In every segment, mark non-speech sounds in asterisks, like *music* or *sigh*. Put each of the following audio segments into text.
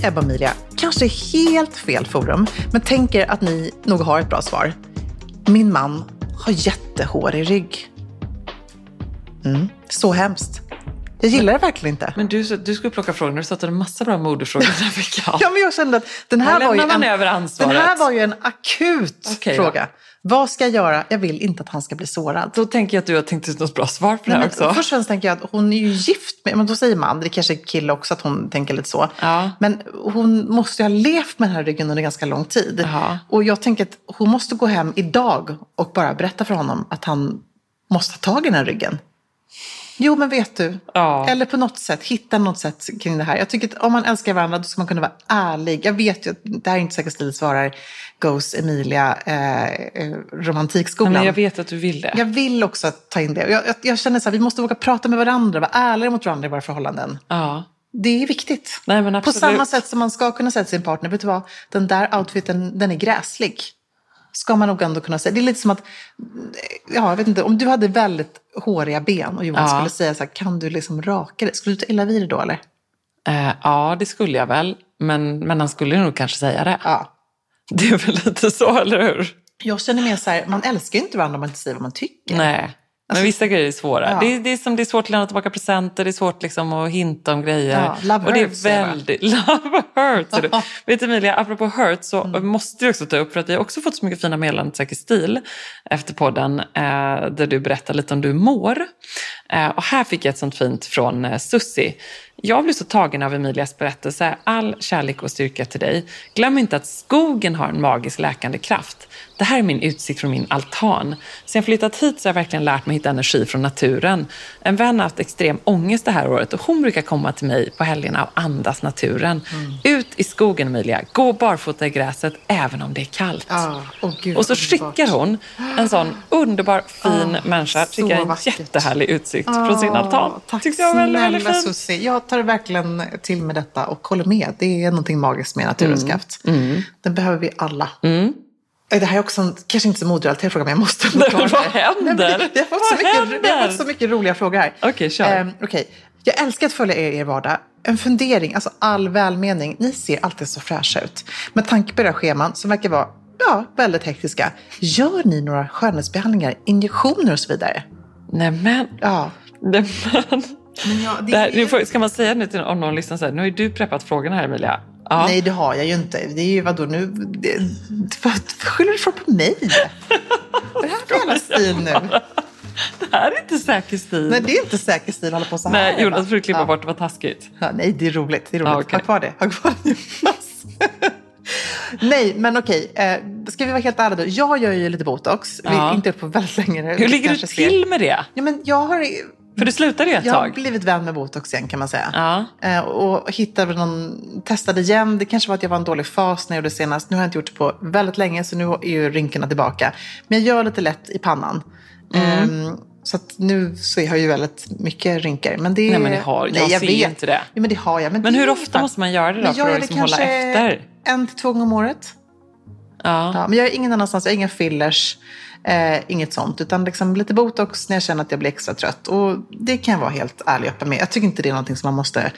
Hej Ebba och Emilia, kanske helt fel forum, men tänker att ni nog har ett bra svar. Min man har jättehårig rygg. Mm, så hemskt. Jag gillar det verkligen inte. Men du, du skulle plocka frågor. Du sa att det en massa bra modefrågor den här veckan. Ja, men jag kände att den här, var ju, en, den här var ju en akut Okej då. Vad ska jag göra? Jag vill inte att han ska bli sårad. Då tänker jag att du har tänkt ut något bra svar på det här också. Först och främst tänker jag att hon är ju gift med, men då säger man, det kanske är kille också att hon tänker lite så. Ja. Men hon måste ju ha levt med den här ryggen under ganska lång tid. Ja. Och jag tänker att hon måste gå hem idag och bara berätta för honom att han måste ta tag i den här ryggen. Jo, men vet du. Ja. Eller på något sätt, hitta något sätt kring det här. Jag tycker att om man älskar varandra då ska man kunna vara ärlig. Jag vet ju att det här är inte säkert Stil svarar Goes Emilia eh, eh, romantikskolan. Men jag vet att du vill det. Jag vill också ta in det. Jag, jag, jag känner så här, vi måste våga prata med varandra, vara ärliga mot varandra i våra förhållanden. Ja. Det är viktigt. Nej, men På samma sätt som man ska kunna säga till sin partner, vet du vad, den där outfiten, den är gräslig. Ska man nog ändå kunna säga. Det är lite som att, ja, jag vet inte, om du hade väldigt håriga ben och Johan Ja. skulle säga så här, kan du liksom raka det? Skulle du ta illa vid dig då eller? Eh, ja, det skulle jag väl. Men, men han skulle nog kanske säga det. Ja. Det är väl lite så, eller hur? Jag känner mer så här, man älskar ju inte varandra om man inte säger vad man tycker. Nej. Men vissa grejer är svåra. Ja. Det, är, det, är som, det är svårt att lämna tillbaka presenter, det är svårt liksom att hinta om grejer. Ja, love och det hurts, är jag väldigt... *laughs* Love hurts! Vet du Emilia, apropå hurt så Mm. måste vi också ta upp, för att vi har också fått så mycket fina meddelanden till Säker stil efter podden, eh, där du berättar lite om du mår. Eh, och här fick jag ett sånt fint från eh, Sussi. Jag blir så tagen av Emilias berättelse. All kärlek och styrka till dig. Glöm inte att skogen har en magisk läkande kraft. Det här är min utsikt från min altan. Sen jag flyttat hit så har jag verkligen lärt mig hitta energi från naturen. En vän har haft extrem ångest det här året och hon brukar komma till mig på helgerna och andas naturen. Ut i skogen Emilia, gå barfota i gräset även om det är kallt. Ja, åh gud, och så skickar hon en sån underbar fin Ah, människa. Tycker jag en vackert. jättehärlig utsikt från sin altan. Tack Tyckte jag var väldigt, väldigt fint. Susie. Tar verkligen till med detta och håller med. Det är någonting magiskt med naturens Mm. kraft. Den behöver vi alla. Det här är också en, kanske inte så moderelaterad fråga, men jag måste ändå ta vad händer? Nej, Jag har fått så mycket, har fått så mycket roliga frågor här. Okej, kör. Ehm, okej. Jag älskar att följa er i er vardag. En fundering, alltså all välmening. Ni ser alltid så fräscha ut. Med tanke på era scheman som verkar vara ja, väldigt hektiska. Gör ni några skönhetsbehandlingar, injektioner och så vidare? Nej men, Ja. nej, men. Ja, Det här, nu får, ska man säga nu till om någon lyssnar så här, nu har ju du preppat frågorna här Emilia. Ja. Nej, det har jag ju inte. Det är ju vadå nu? Det, vad skyller du ifrån på mig? Vad *laughs* är det här för jävla stil nu? Det här är inte säker stil. Nej, det är inte säker stil att hålla på så här. Nej, Jonas får du klippa ja. bort, det var taskigt. Ja, nej, det är roligt. Det är roligt. Ja, okej. Ha kvar det. Ha kvar det Jonas. *laughs* nej, men okej. Eh, ska vi vara helt ärliga då? Jag gör ju lite botox. Vi Ja. inte gjort på väldigt länge. Hur ligger du kanske ser. till med det? Ja, men jag har, För du slutade ju ett jag har tag. blivit vän med botox igen kan man säga. Ja. Eh, och hittade någon, testade igen. Det kanske var att jag var en dålig fas när jag gjorde det senast. Nu har jag inte gjort det på väldigt länge så nu är ju rynkorna tillbaka. Men jag gör lite lätt i pannan. Mm. Ehm, så nu så har jag ju väldigt mycket rynkor. Men det, Nej, men det har- jag ser ju inte det. Ja, men det har jag. Men, Men hur ofta måste man göra det då Men för jag att liksom hålla efter? en till två gånger om året. Ja. Ja, men jag är ingen annanstans, jag har inga fillers, eh, inget sånt. Utan liksom lite botox när jag känner att jag blir extra trött. Och det kan jag vara helt ärlig och öppen med. Jag tycker inte det är någonting som man måste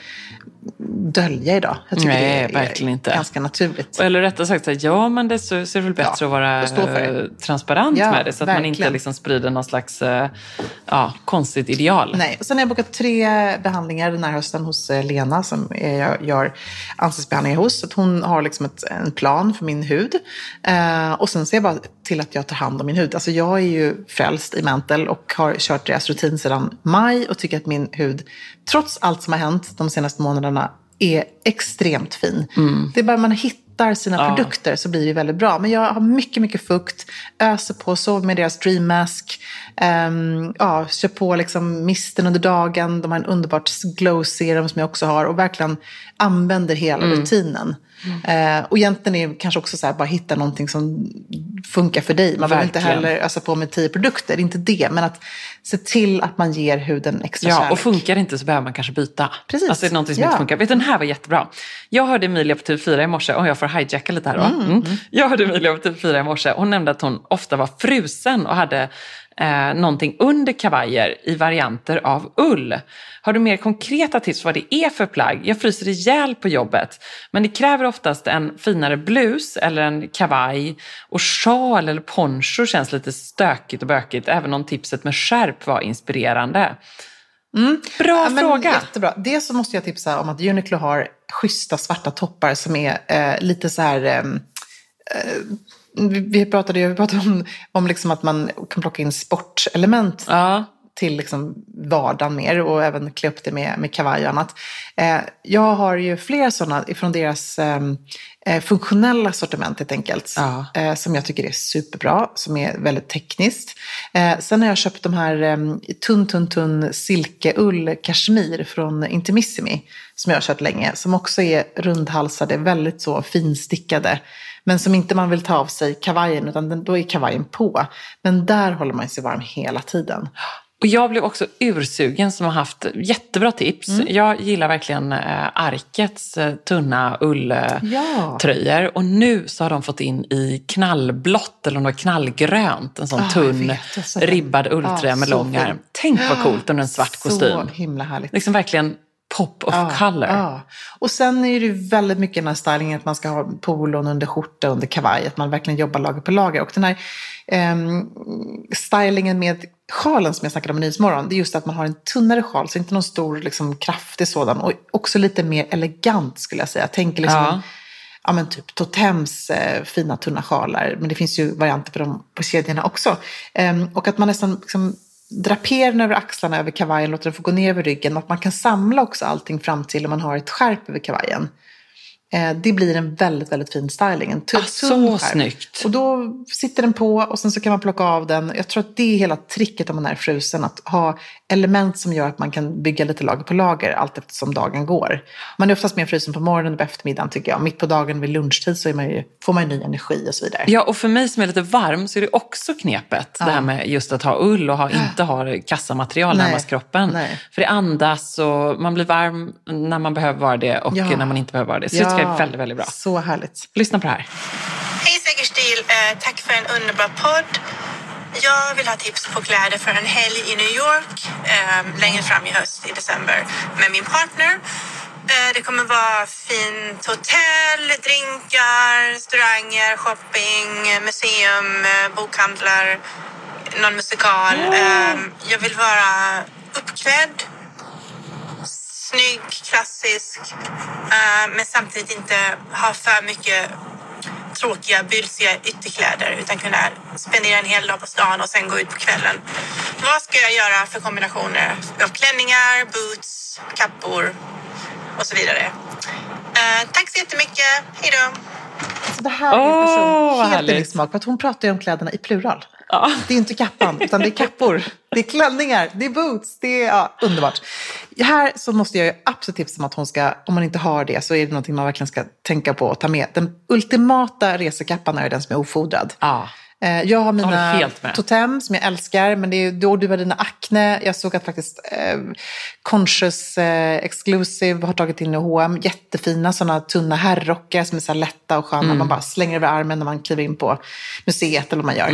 dölja idag. Jag tycker Nej, det är verkligen inte. ganska naturligt. Eller rättare sagt, så här, ja men det så, så är det väl bättre Ja, att vara det. eh, transparent Ja, med det. Så att man inte verkligen. liksom sprider någon slags eh, ja, konstigt ideal. Nej, och sen har jag bokat tre behandlingar den här hösten hos eh, Lena som jag gör ansiktsbehandlingar hos. Så att hon har liksom ett, en plan för min hud. Eh, och sen så är jag bara till att jag tar hand om min hud. Alltså jag är ju frälst i Mantle och har kört deras rutin sedan maj och tycker att min hud, trots allt som har hänt de senaste månaderna, är extremt fin. Det är bara man hittar sina Ja. produkter så blir det väldigt bra. Men jag har mycket, mycket fukt, öser på, sover med deras Dream Mask, um, ja, kör på liksom misten under dagen. De har en underbart glow serum som jag också har och verkligen använder hela Mm. rutinen. Eh, och egentligen är det kanske också så här, bara hitta någonting som funkar för dig. Man behöver inte heller ösa på med tio produkter, är inte det. Men att se till att man ger huden extra Ja, kärlek. och funkar det inte så behöver man kanske byta. Precis. Alltså är det någonting som Ja. inte funkar. Vet du, den här var jättebra. Jag hörde Emilia på TV4 i morse, och jag får hijacka lite här då. Mm. Jag hörde Emilia på TV4 i morse, hon nämnde att hon ofta var frusen och hade eh, någonting under kavajer i varianter av ull. Har du mer konkreta tips vad det är för plagg? Jag fryser ihjäl på jobbet, men det kräver oftast en finare blus eller en kavaj och sjal eller poncho känns lite stökigt och bökigt, även om tipset med skärp var inspirerande. Bra Ja, fråga. Jättebra. Dels så måste jag tipsa om att Uniqlo har schyssta svarta toppar som är eh, lite så här... ehm, eh, vi, pratade ju vi pratade om, om liksom att man kan plocka in sportelement Ja, till liksom vardagen mer och även klä upp det med, med kavaj och annat. Eh, jag har ju flera sådana från deras ehm, eh, funktionella sortiment helt enkelt. Ja. Eh, som jag tycker är superbra, som är väldigt tekniskt. Eh, sen har jag köpt de här eh, tunn, tunn, tunn silkeull kashmir från Intimissimi. Som jag har kört länge. Som också är rundhalsade, väldigt så finstickade. Men som inte man vill ta av sig kavajen, utan den, då är kavajen på. Men där håller man sig varm hela tiden. och jag blev också ursugen som har haft jättebra tips. Mm. Jag gillar verkligen eh, Arkets eh, tunna ulltröjor. Ja. Och nu så har de fått in i knallblått eller var knallgrönt. En sån Ah, jag tunn vet, ribbad ulltröja Ah, med så lång. Tänk vad coolt under en svart *gasps* Så kostym. himla härligt. Liksom verkligen pop of Ja, color. ja. Och sen är det ju väldigt mycket den här stylingen att man ska ha polon under skjorta, under kavaj. Att man verkligen jobbar lager på lager. Och den här ehm, stylingen med sjalen som jag snackade om i Nyhetsmorgon. Det är just att man har en tunnare sjal, så inte någon stor liksom, kraftig sådan. Och också lite mer elegant skulle jag säga. Jag tänker liksom Ja. en, ja, men typ Totems eh, fina tunna sjalar. Men det finns ju varianter på dem på kedjorna också. Ehm, och att man nästan liksom, draperar den över axlarna över kavajen, låter den få gå ner över ryggen. Och att man kan samla också allting fram till om man har ett skärp över kavajen. Eh, det blir en väldigt, väldigt fin styling. En tunn, Ah, så snyggt. Och då sitter den på och sen så kan man plocka av den. Jag tror att det är hela tricket om man är frusen. Att ha element som gör att man kan bygga lite lager på lager allt eftersom dagen går. Man är oftast mer frusen på morgonen och på eftermiddagen tycker jag. Mitt på dagen vid lunchtid så man ju, får man ju ny energi och så vidare. Ja, och för mig som är lite varm så är det också knepet. Det här med just att ha ull och ha, inte ha kassamaterial Nej. närmast kroppen. Nej. För det andas och man blir varm när man behöver vara det och Ja. när man inte behöver vara det. Så det tycker jag är väldigt, väldigt bra. Så härligt. Lyssna på det här. Hej Säker stil, eh, tack för en underbar podd. Jag vill ha tips på kläder för en helg i New York eh, längre fram i höst i december med min partner. Eh, det kommer vara fint hotell, drinkar, restauranger, shopping, museum, eh, bokhandlar, någon musikal. Eh, jag vill vara uppklädd, snygg, klassisk eh, men samtidigt inte ha för mycket tråkiga, bylsiga ytterkläder utan kunna spendera en hel dag på stan och sen gå ut på kvällen. Vad ska jag göra för kombinationer av klänningar, boots, kappor och så vidare? Eh, tack så jättemycket. Hej då! Så det här är en person vad helt unik smak. För att hon pratar ju om kläderna i plural. Ja. Det är inte kappan, utan det är kappor. Det är klänningar, det är boots, det är ja, underbart. Här så måste jag ju absolut tipsa om att hon ska, om man inte har det, så är det någonting man verkligen ska tänka på och ta med. Den ultimata resekappan är den som är ofodrad. Ja. Eh, Jag har mina med. totem som jag älskar, men det är då du har dina Acne. Jag såg att faktiskt eh, Conscious eh, Exclusive har tagit in i H&M jättefina sådana tunna herrrockar som är så lätta och sköna. Mm. Man bara slänger över armen när man kliver in på museet eller vad man gör.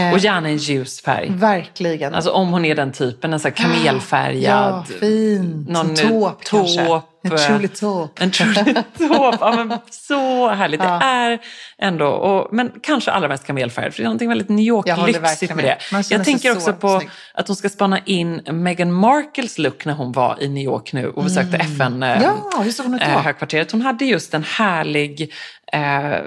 Eh, Och gärna en ljus färg. verkligen. Alltså om hon är den typen, en sån här kamelfärgad. ja, fin. någon Som taupe kanske. Taupe. En truly taupe. En truly *laughs* taupe. Ja, men så härligt. Det är ändå, och, men kanske allra mest kamelfärgad. För det är någonting väldigt New York-lyxigt med det. Jag tänker så också på snygg. att hon ska spana in Meghan Markles look när hon var i New York nu och besökte eh, Mm. Ja, hur såg hon eh. Hon hade just en härlig eh,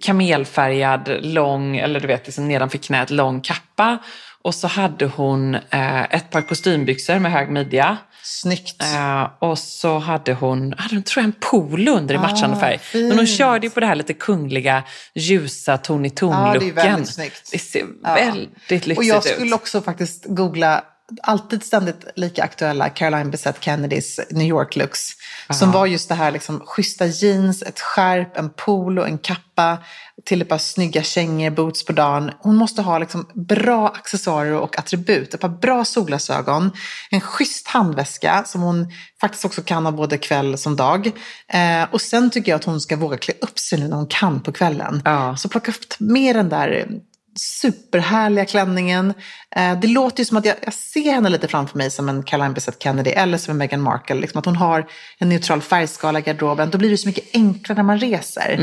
kamelfärgad, lång, eller du vet, liksom nedanför knät, lång kappa. Och så hade hon eh, ett par kostymbyxor med hög midja. Snyggt. Eh, och så hade hon, hade hon tror jag, en polo under i matchande Ah, färg. fint. Men hon körde ju på det här lite kungliga, ljusa ton i Ja, det är väldigt snyggt. det ser Ja. väldigt lyxigt Och jag ut. skulle också faktiskt googla alltid ständigt lika aktuella Caroline Bessette Kennedys New York-looks. Som var just det här liksom, schyssta jeans, ett skärp, en polo, en kappa, till ett par snygga kängor, boots på dagen. Hon måste ha liksom, bra accessoarer och attribut. Ett par bra solglasögon, en schysst handväska som hon faktiskt också kan ha både kväll som dag. Eh, och sen tycker jag att hon ska våga klä upp sig nu när hon kan på kvällen. Ja. Så plocka upp med den där superhärliga klänningen. Eh, det låter ju som att jag, jag ser henne lite framför mig som en Caroline Bessette Kennedy eller som en Meghan Markle. Liksom att hon har en neutral färgskala i garderoben. Då blir det så mycket enklare när man reser.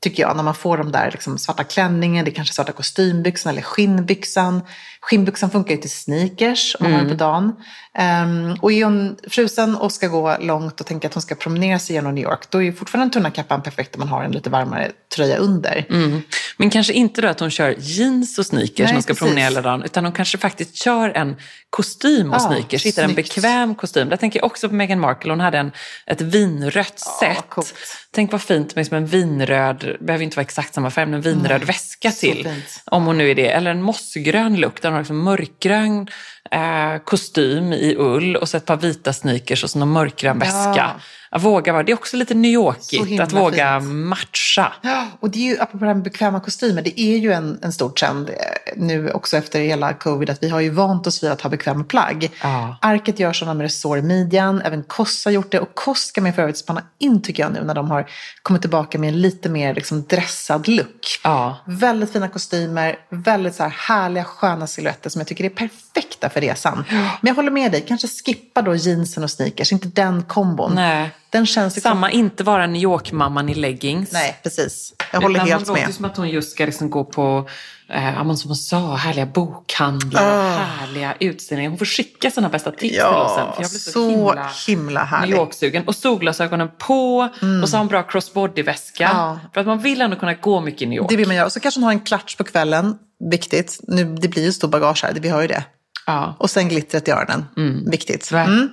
Tycker jag. När man får de där liksom, svarta klänningen, det är kanske svarta kostymbyxan eller skinnbyxan. Skinnbyxan funkar ju till sneakers om man har det på dagen. Ehm, och är hon frusen och ska gå långt och tänker att hon ska promenera sig genom New York, då är ju fortfarande den tunna kappan perfekt om man har en lite varmare tröja under. Mm. Men kanske inte då att hon kör jeans och sneakers Nej, när hon ska precis. promenera hela dagen. Utan hon kanske faktiskt kör en kostym och Ja, sneakers. Hittar en bekväm kostym. Där tänker jag också på Meghan Markle. Hon hade en, ett vinrött set. coolt. Tänk vad fint med som en vinröd, behöver inte vara exakt samma färg, men en vinröd väska så till. Om hon nu är det. Eller en mossgrön look har liksom mörkgrön eh, kostym i ull och så ett par vita sneakers och så någon mörkgrön Ja. Att våga vara, det är också lite New Yorkigt. Att våga fint. matcha. Och det är ju, apropå det här med bekväma kostymer, det är ju en, en stor trend eh, nu också efter hela covid att vi har ju vant oss vid att ha bekväma plagg. Ja. Arket gör sådana med resår i midjan, även Koss har gjort det och Koss ska man för övrigt spanna in tycker jag nu när de har kommit tillbaka med en lite mer liksom dressad look. Ja. Väldigt fina kostymer, väldigt så här härliga sköna silhuetter som jag tycker är perfekta för resan. Men jag håller med dig, kanske skippa då jeansen och sneakers, inte den kombon. Nej. Den känns liksom... Samma, inte vara New York-mamman i leggings. Nej, precis. Jag håller Utan helt låter med. ju som att hon just ska liksom gå på, eh, ja, men som hon sa, härliga bokhandlar, härliga utställningar. Hon får skicka sina bästa tips till oss sen. För jag blir så, så himla, himla härlig. New York-sugen. Och solglasögonen på och så har hon bra crossbody-väska. Ja. För att man vill ändå kunna gå mycket i New York. Det vill man göra. Och så kanske hon har en klatsch på kvällen. Viktigt. Nu, det blir ju stor bagage här, det- vi har ju det. Ja, Och sen glittret i öronen. Viktigt. Mm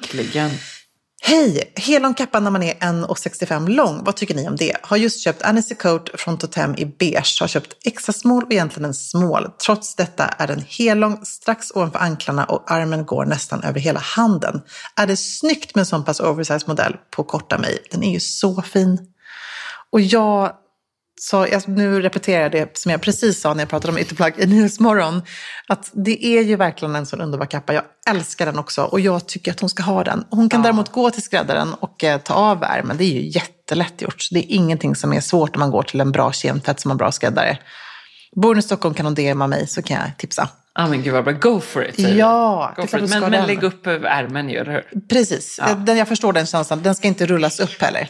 verkligen. Hej! Helomkappan när man är 1,65 lång. Vad tycker ni om det? Har just köpt Annecy Coat från Totem i beige. Har köpt extra small och egentligen en small. Trots detta är den hellång strax ovanför anklarna och armen går nästan över hela handen. Är det snyggt med en sån pass oversized modell på korta mig? Den är ju så fin. Och jag så jag, nu repeterar jag det som jag precis sa när jag pratade om ytterplagg i Nyhetsmorgon. Att det är ju verkligen en sån underbar kappa. Jag älskar den också och jag tycker att hon ska ha den. Hon kan däremot gå till skräddaren och eh, ta av ärmen. Det är ju jättelätt gjort. Så det är ingenting som är svårt om man går till en bra kemtvätt som har bra skräddare. Bor hon i Stockholm kan hon DMa mig så kan jag tipsa. Ja men gud vad bra. Go for it. Ja, Go for it. Men, men lägg upp över ärmen ju, eller hur? Precis, den, jag förstår den känslan. Den ska inte rullas upp heller.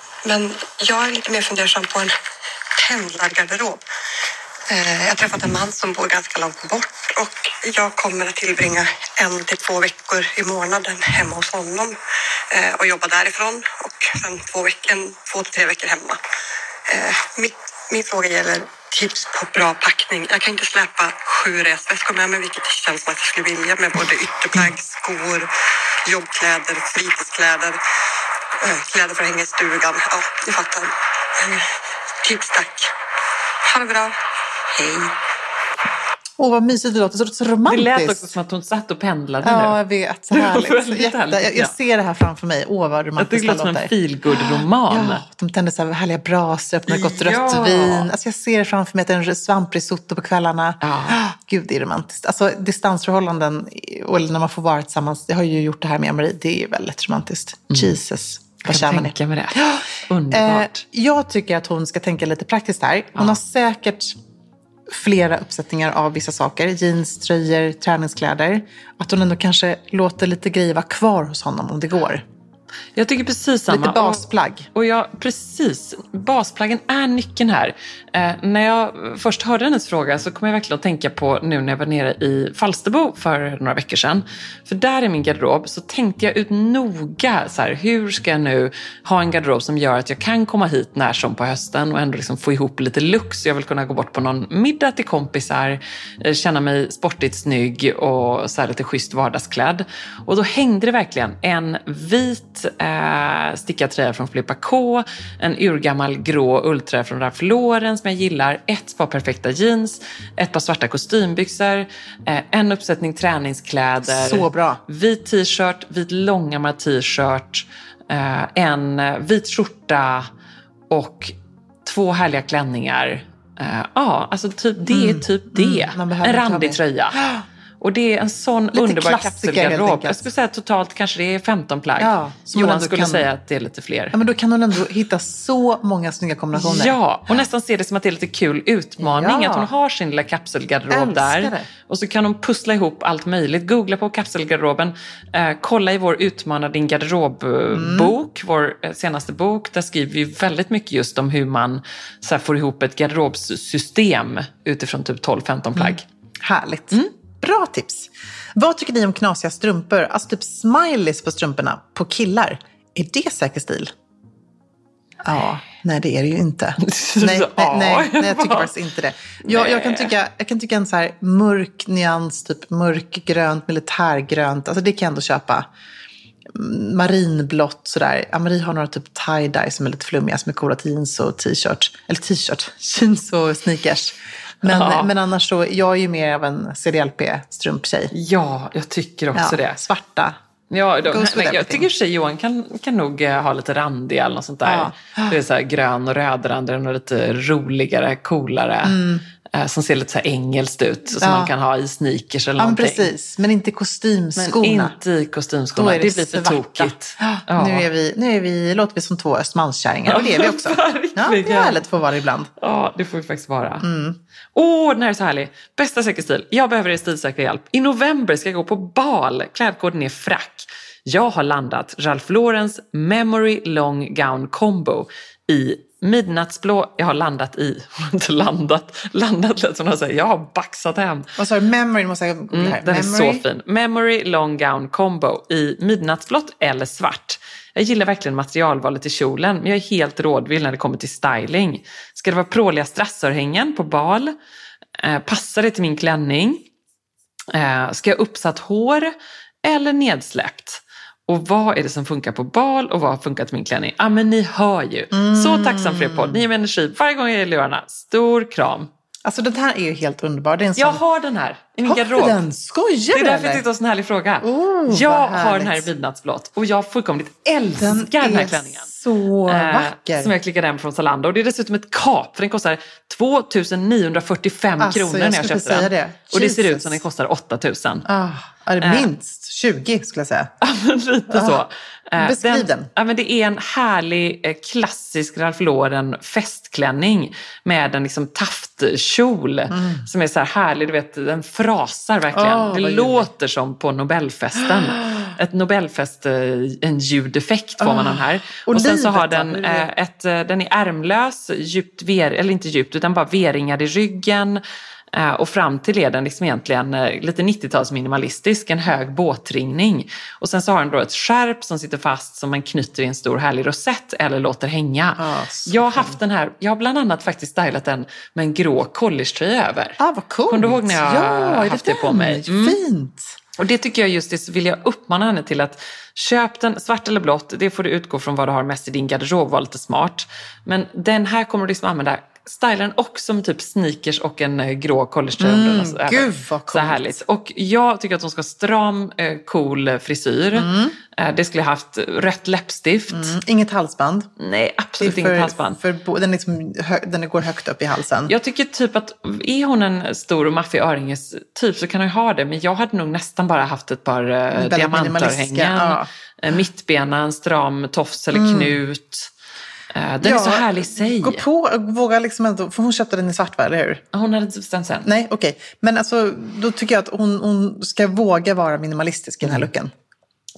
men jag är lite mer fundersam på en pendlargarderob. Eh, jag har träffat en man som bor ganska långt bort och jag kommer att tillbringa en till två veckor i månaden hemma hos honom eh, och jobba därifrån och sen två, veckor, två till tre veckor hemma. Eh, min, min fråga gäller tips på bra packning. Jag kan inte släpa sju resväskor med mig, vilket känns som att jag skulle vilja med både ytterplagg, skor, jobbkläder, fritidskläder, kläder för att hänga i stugan. Ja, ni fattar. Tips tack. Ha det bra. Hej. Åh, vad mysigt det låter. Så, så Det romantiskt. lät också som att hon satt och pendlade Ja, nu. jag vet. Så *laughs* Det härligt. Jätte, härligt, jag, jag ser det här framför mig. Åh, vad Jag tycker romantiskt det det låter som en låter. feelgood-roman. Ja, de tänder så här härliga brasor, öppnar gott rött Ja. vin. Alltså jag ser det framför mig, att det är en svamprisotto på kvällarna. Ja. *gasps* Gud, det är romantiskt. Alltså distansförhållanden, och när man får vara tillsammans, jag har ju gjort det här med Marie, det är väldigt romantiskt. Jesus, vad kan ni? tänka mig det. Eh, Underbart. jag tycker att hon ska tänka lite praktiskt här. Hon har säkert flera uppsättningar av vissa saker. Jeans, tröjor, träningskläder. Att hon ändå kanske låter lite grejer vara kvar hos honom om det går. Jag tycker precis samma. Lite basplagg. Och jag, precis, basplaggen är nyckeln här. Eh, när jag först hörde hennes fråga så kom jag verkligen att tänka på nu när jag var nere i Falsterbo för några veckor sedan. För där i min garderob så tänkte jag ut noga, så här, hur ska jag nu ha en garderob som gör att jag kan komma hit när som på hösten och ändå liksom få ihop lite lux. Jag vill kunna gå bort på någon middag till kompisar, eh, känna mig sportigt snygg och så här lite schysst vardagsklädd. Och då hängde det verkligen en vit eh, stickad tröja från Filippa K, en urgammal grå ulltröja från Ralph Lauren som jag gillar, ett par perfekta jeans, ett par svarta kostymbyxor, eh, en uppsättning träningskläder, Så bra. vit t-shirt, vit långärmad t-shirt, eh, en vit skjorta och två härliga klänningar. Eh, Ja, alltså typ, det är typ det. Mm, en randig tröja. *gasps* Och det är en sån Lite underbar kapselgarderob. Jag skulle säga att totalt kanske det är 15 plagg. Ja, Johan skulle kan- säga att det är lite fler. Ja, men då kan hon ändå hitta så många snygga kombinationer. Ja, och nästan se det som att det är lite kul utmaning. Ja. Att hon har sin lilla kapselgarderob där. det. Och så kan hon pussla ihop allt möjligt. Googla på kapselgarderoben. Eh, kolla i vår Utmana din garderobbok, vår eh, senaste bok. Där skriver vi väldigt mycket just om hur man så här, får ihop ett garderobssystem utifrån typ 12-15 plagg. Härligt. Mm. Bra tips. Vad tycker ni om knasiga strumpor? Alltså typ smileys på strumporna på killar. Är det säker stil? Ja, nej det är det ju inte. *laughs* Nej, nej, nej, nej jag tycker faktiskt inte det. Jag, jag, kan tycka, jag kan tycka en så här mörk nyans, typ mörkgrönt, militärgrönt, alltså det kan jag ändå köpa. Mm, Marinblått sådär. Marie har några typ tie-dye som är lite flummiga, som är coola jeans och t-shirt. Eller t-shirt, *laughs* jeans och sneakers. Men, Ja. men annars så, jag är ju mer av en CDLP-strumptjej. Ja, jag tycker också det. Svarta. Ja, de, men jag tycker sig Johan kan, kan nog eh, ha lite randiga eller något sånt där. Ja. Det är så grön och rödrandig och lite roligare, coolare. eh, Som ser lite så engelskt ut. Som. Ja. man kan ha i sneakers eller Ja, men någonting. precis. Men inte Men kostymskorna. inte i Då kostymskorna. är Det, det, blir för tokigt. Ja. Nu, är vi, nu är vi, låter vi som två Östermalmskärringar. Och det är vi *laughs* också. Ja, det är härligt att få vara ibland. Ja, det får vi faktiskt vara. Åh, Mm. den här är så härlig. Bästa säker stil. Jag behöver er stilsäkra hjälp. I november ska jag gå på bal. Klädkoden är frack. Jag har landat Ralph Laurens Memory Long Gown Combo i Midnattsblå, jag har landat i, *laughs* inte landat, landat lät som att säga, jag har baxat hem. Vad sa du? Memory, måste jag googla här. Mm, den Memory. är så fin. Memory Long Gown Combo i midnattsblått eller svart. Jag gillar verkligen materialvalet i kjolen, men jag är helt rådvill när det kommer till styling. Ska det vara pråliga strassörhängen på bal? Eh, passar det till min klänning? Eh, ska jag ha uppsatt hår eller nedsläppt? Och vad är det som funkar på bal och vad funkar till min klänning? Ja, ah, men ni hör ju. Så tacksam för er podd. Ni är med energi varje gång jag är i lurarna. Stor kram. Alltså den här är ju helt underbar. Det är en sån... Jag har den här i min Har du garderob. den? Skojar Det är du därför jag tyckte det var en sån härlig fråga. Oh, jag har den här i midnattsblått och jag fullkomligt älskar Den den, här är klänningen. så Eh, vacker. Som jag klickade hem från Zalando. Och det är dessutom ett kap för den kostar 2945 Alltså, kronor när jag köpte den. det. Och det ser ut som den kostar 8000. Ah, det Eh. minst 20 skulle jag säga. Ja, men Lite så. Eh, beskriv den. Ja, men det är en härlig eh, klassisk Ralph Lauren festklänning med en liksom taftkjol som är så här härlig. Du vet, den frasar verkligen. Mm. Åh, det låter som på Nobelfesten. *gasps* Ett Nobelfest, eh, en ljudeffekt får man den här. Och Och sen så har den, ett, den är ärmlös, djupt ver, eller inte djupt utan bara V-ringad i ryggen. Eh, Och fram till är den liksom egentligen eh, lite 90-tals minimalistisk, en hög båtringning. Och sen så har den då ett skärp som sitter fast som man knyter i en stor härlig rosett eller låter hänga. Ah, jag har haft den här, jag har bland annat faktiskt stylat den med en grå collegetröja över. Ah, vad coolt. Kommer du ihåg när jag ja, haft det på den? mig? Mm. Fint. Och det tycker jag just det så vill jag uppmana henne till att köp den svart eller blått. Det får du utgå från vad du har mest i din garderob, var lite smart. Men den här kommer du liksom använda Styla den också med typ sneakers och en eh, grå collegetröja och så. Mm, gud, vad Så coolt. härligt. Och jag tycker att hon ska ha stram, eh, cool frisyr. Eh, det skulle jag haft rött läppstift. Mm, inget halsband. Nej, absolut är inget halsband. För, den, liksom den går högt upp i halsen. Jag tycker typ att är hon en stor och maffig öringes typ så kan hon ha det. Men jag hade nog nästan bara haft ett par eh, diamantörhängen. ja. Eh, mittbena, en stram tofs eller knut. Eh, den är så härlig i sig. Gå på och våga liksom ändå, för hon köpte den i svart va, eller hur? Hon hade inte bestämt sen. Nej, okej. Men alltså, då tycker jag att hon, hon ska våga vara minimalistisk i den här looken.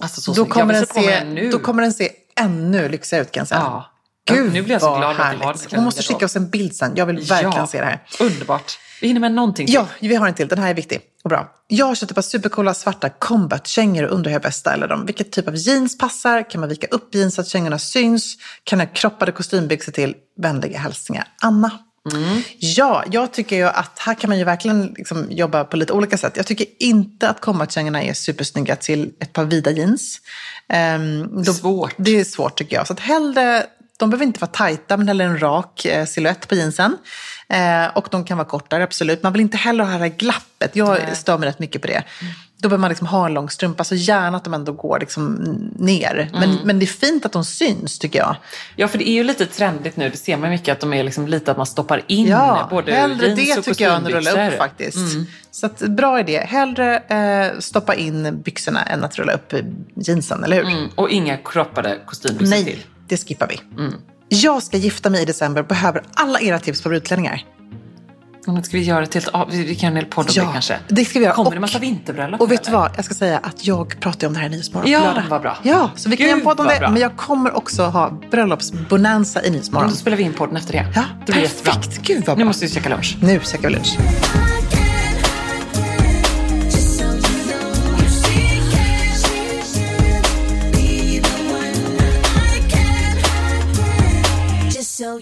Alltså, så Då kommer, den se nu. då kommer den se ännu lyxigare ut kan jag säga. Ja. Gud nu blir jag så glad att jag har den här härligt. Hon måste skicka oss en bild sen. Jag vill verkligen ja. se det här. Underbart. Vi hinner med någonting till. Ja, vi har en till. Den här är viktig och bra. Jag har köpt ett par supercoola svarta combat-kängor och undrar hur jag bäst stylar dem. Vilket typ av jeans passar? Kan man vika upp jeans så att kängorna syns? Kan jag kroppade kostymbyxor till? Vänliga hälsningar, Anna. Ja, jag tycker ju att här kan man ju verkligen liksom jobba på lite olika sätt. Jag tycker inte att combat-kängorna är supersnygga till ett par vida jeans. Um, då, Svårt. Det är svårt tycker jag. Så att hellre, de behöver inte vara tajta, men hellre en rak eh, silhuett på jeansen. Eh, och de kan vara kortare, absolut. Man vill inte heller ha det här glappet. Jag stör mig rätt mycket på det. Då behöver man liksom ha en lång strumpa, så gärna att de ändå går liksom ner. Men, Mm. men det är fint att de syns, tycker jag. Ja, för det är ju lite trendigt nu. Det ser man mycket att de är liksom lite att man stoppar in Ja, både hellre jeans det och tycker jag än rulla upp faktiskt. Så att, bra idé. Hellre eh, stoppa in byxorna än att rulla upp jeansen, eller hur? Mm, och inga kroppade kostymbyxor Nej, till. Det skippar vi. Jag ska gifta mig i december och behöver alla era tips på brudklänningar. Men ska vi göra ett... ah, Vi kan göra en hel podd om det kanske. det ska vi göra. Kommer Och- det massa vinterbröllop Och nu, vet du vad? Jag ska säga att jag pratar om det här i Nyhetsmorgon Ja, på lördag. vad bra. Ja, så vi kan göra en podd om det. bra. Men jag kommer också ha bröllopsbonanza i Nyhetsmorgon. Då spelar vi in podden efter det. Ja, det blir jättebra. perfekt. Gud vad Nu bra. måste vi käka lunch. Nu käkar vi lunch.